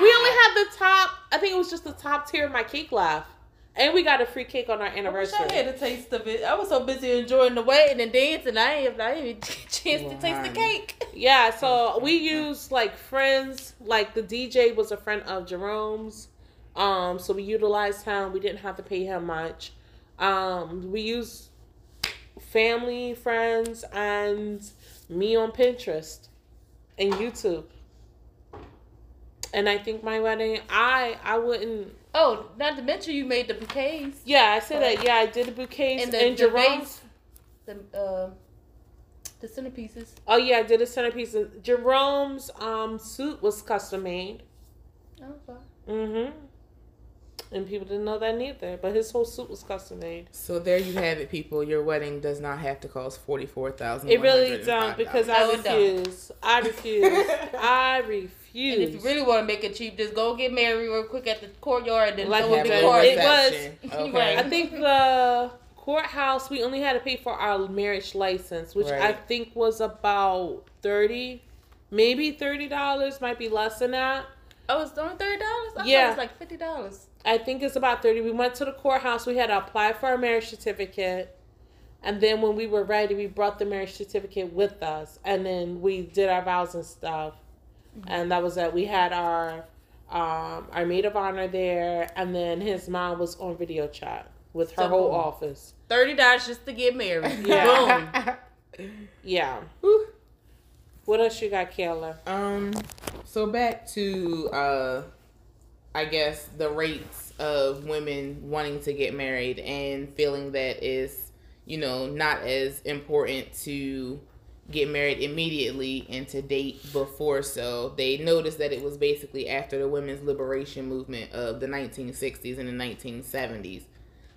we only had the top. I think it was just the top tier of my cake left. And we got a free cake on our anniversary. I, I had a taste of it. I was so busy enjoying the wedding and dancing, I didn't, I didn't even get a chance to taste the cake. Yeah, so we used like friends. Like the DJ was a friend of Jerome's, um, so we utilized him. We didn't have to pay him much. Um, we used family, friends, and me on Pinterest and YouTube. And I think my wedding, I I wouldn't. Oh, not to mention you made the bouquets. Yeah, I said that. Yeah, I did the bouquets and the, and Jerome's. The uh, the centerpieces. Oh yeah, I did the centerpieces. Jerome's um suit was custom made. Oh, okay. Mhm and people didn't know that neither. But his whole suit was custom made. So there you have it, people. Your wedding does not have to cost forty four thousand. It really don't because I refuse. I refuse. I refuse. And if you really want to make it cheap, just go get married real quick at the courtyard and then like throw the court. It was. Okay. I think the courthouse we only had to pay for our marriage license, which right. I think was about thirty, maybe thirty dollars, might be less than that. Oh, it's only thirty dollars. Yeah, it's like fifty dollars. I think it's about thirty. We went to the courthouse. We had to apply for a marriage certificate, and then when we were ready, we brought the marriage certificate with us, and then we did our vows and stuff. Mm-hmm. And that was that. We had our um, our maid of honor there, and then his mom was on video chat with her so whole office. Thirty dollars just to get married. Yeah. Boom. yeah. What else you got, Kayla? Um, so back to uh, I guess the rates of women wanting to get married and feeling that is, you know, not as important to get married immediately and to date before. So they noticed that it was basically after the women's liberation movement of the 1960s and the 1970s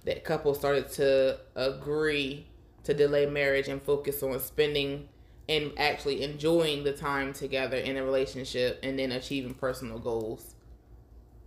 that couples started to agree to delay marriage and focus on spending and actually enjoying the time together in a relationship and then achieving personal goals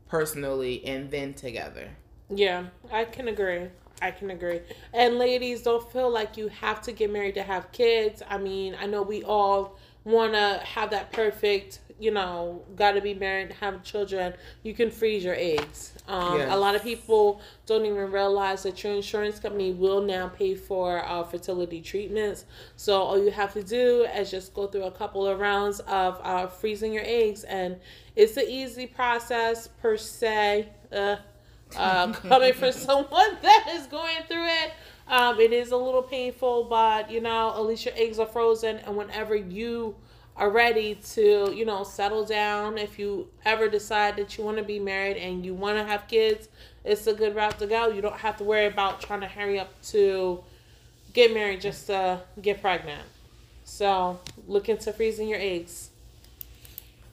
personally and then together. Yeah, I can agree. I can agree. And ladies, don't feel like you have to get married to have kids. I mean, I know we all want to have that perfect, you know, got to be married, have children. You can freeze your eggs. Um, yes. A lot of people don't even realize that your insurance company will now pay for uh, fertility treatments. So all you have to do is just go through a couple of rounds of uh, freezing your eggs, and it's an easy process per se. Uh, uh, coming from someone that is going through it. Um, it is a little painful, but you know, at least your eggs are frozen, and whenever you are ready to, you know, settle down, if you ever decide that you want to be married and you want to have kids, it's a good route to go. You don't have to worry about trying to hurry up to get married just to get pregnant. So look into freezing your eggs.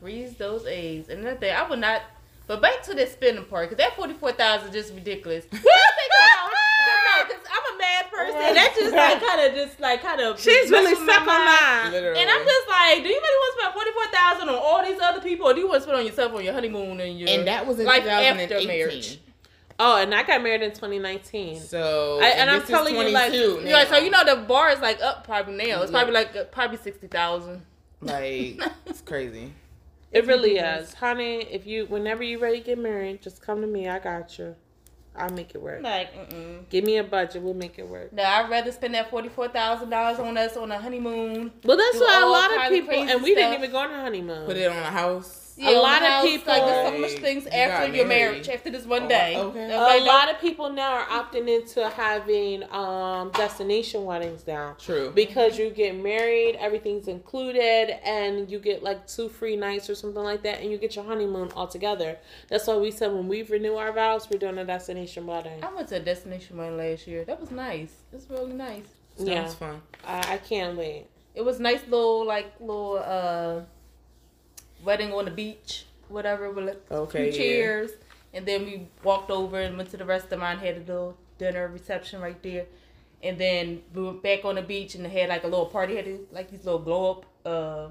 Freeze those eggs. And another thing, I would not but back to the spending part, because that forty four thousand is just ridiculous. What Because I'm a mad person. Right. That just like kind of just like kind of. She's really stuck on that. And I'm just like, do you really want to spend forty four thousand on all these other people, or do you want to spend on yourself on your honeymoon and your and that was in life after marriage? Oh, and I got married in 2019. So, I, and, and I'm telling you, like, yeah. So you know the bar is like up probably now. It's probably like uh, probably sixty thousand. Like it's crazy. It really is, honey. If you, whenever you ready to get married, just come to me. I got you. I'll make it work. Like, mm-mm. give me a budget. We'll make it work. No, I'd rather spend that forty four thousand dollars on us on a honeymoon. Well, that's why a lot of people, and we stuff. didn't even go on a honeymoon. Put it on a house. Yeah, a lot of people like there's so much things after your marriage after this one oh, day. Okay. A lot of people now are opting into having um, destination weddings now. True. Because you get married, everything's included, and you get like two free nights or something like that, and you get your honeymoon all together. That's why we said when we renew our vows, we're doing a destination wedding. I went to a destination wedding last year. That was nice. It was really nice. Sounds yeah. fun. I, I can't wait. It was nice little like little uh wedding on the beach, whatever, with like okay, two chairs. Yeah. And then we walked over and went to the rest of mine, had a little dinner reception right there. And then we went back on the beach and had like a little party, had like these little glow up uh,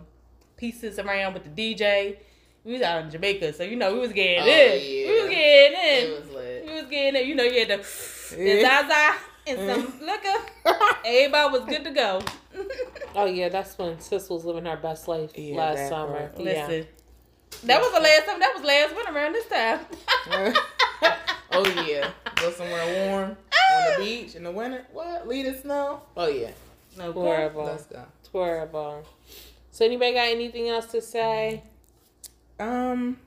pieces around with the DJ. We was out in Jamaica, so you know we was getting oh, in. Yeah. We was getting in. It was lit. We was getting in. You know, you had the, the Zaza and some liquor. Everybody was good to go. oh yeah, that's when Sis was living her best life yeah, last summer. Part. Listen, yeah. that was the last time. That was last winter around this time. oh yeah, go somewhere warm on the beach in the winter. What? Lead the snow? Oh yeah. No, horrible. Let's go. Horrible. So anybody got anything else to say? Um.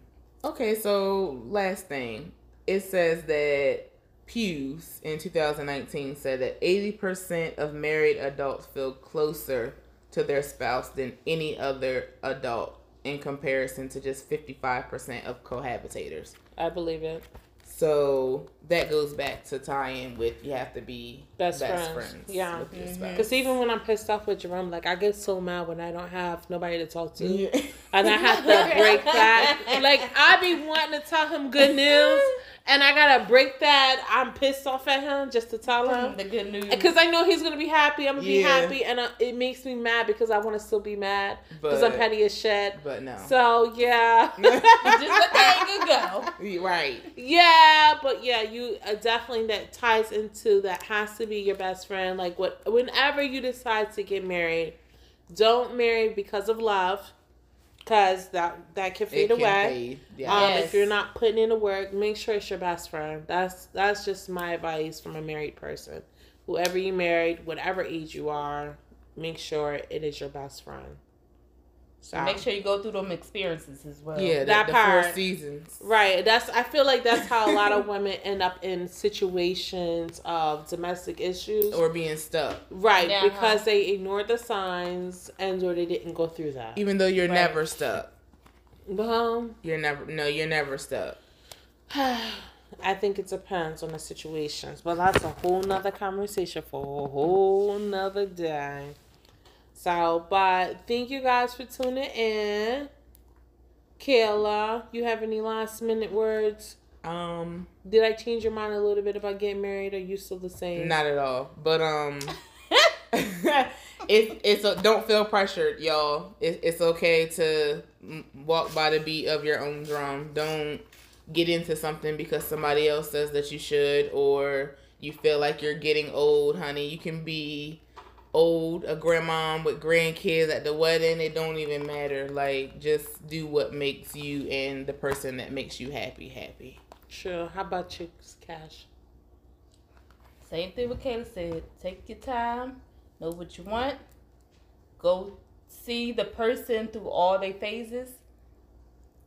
Okay, so last thing. It says that Pew's in 2019 said that 80% of married adults feel closer to their spouse than any other adult in comparison to just 55% of cohabitators. I believe it. So that goes back to tie in with you have to be best, best friends. friends. Yeah. Because mm-hmm. even when I'm pissed off with Jerome, like I get so mad when I don't have nobody to talk to. Yeah. And I have to break that. Like I be wanting to tell him good news and I gotta break that. I'm pissed off at him just to tell him the good news because I know he's gonna be happy. I'm gonna yeah. be happy, and uh, it makes me mad because I want to still be mad because I'm petty as shit. But no. So yeah, just let that go. Right. Yeah, but yeah, you uh, definitely that ties into that has to be your best friend. Like what, whenever you decide to get married, don't marry because of love because that that can fade It can away. fade. Yeah. Um, Yes. If you're not putting in the work, make sure it's your best friend. That's that's just my advice from a married person. Whoever you married, whatever age you are, make sure it is your best friend. So Make sure you go through them experiences as well. yeah, that that the four part. seasons. Right. That's I feel like that's how a lot of women end up in situations of domestic issues. Or being stuck. right, Yeah. because they ignored the signs and or they didn't go through that. Even though you're Right. never stuck. Um, You're never no, you're never stuck. I think it depends on the situations, but that's a whole nother conversation for a whole nother day. So, but thank you guys for tuning in. Kayla, you have any last minute words? Um, Did I change your mind a little bit about getting married? Are you still the same? not at all. But um it's it's a, don't feel pressured, y'all. It, it's okay to walk by the beat of your own drum. Don't get into something because somebody else says that you should or you feel like you're getting old, honey. You can be old, a grandmom with grandkids at the wedding. It don't even matter. Like just do what makes you and the person that makes you happy happy. Sure. How about you, Cash? Same thing what Kayla said. Take your time, know what you want, go see the person through all their phases,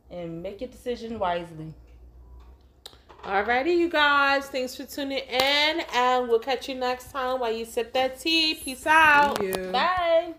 and make your decision wisely. Alrighty, you guys. Thanks for tuning in, and we'll catch you next time while you sip that tea. Peace out. Bye.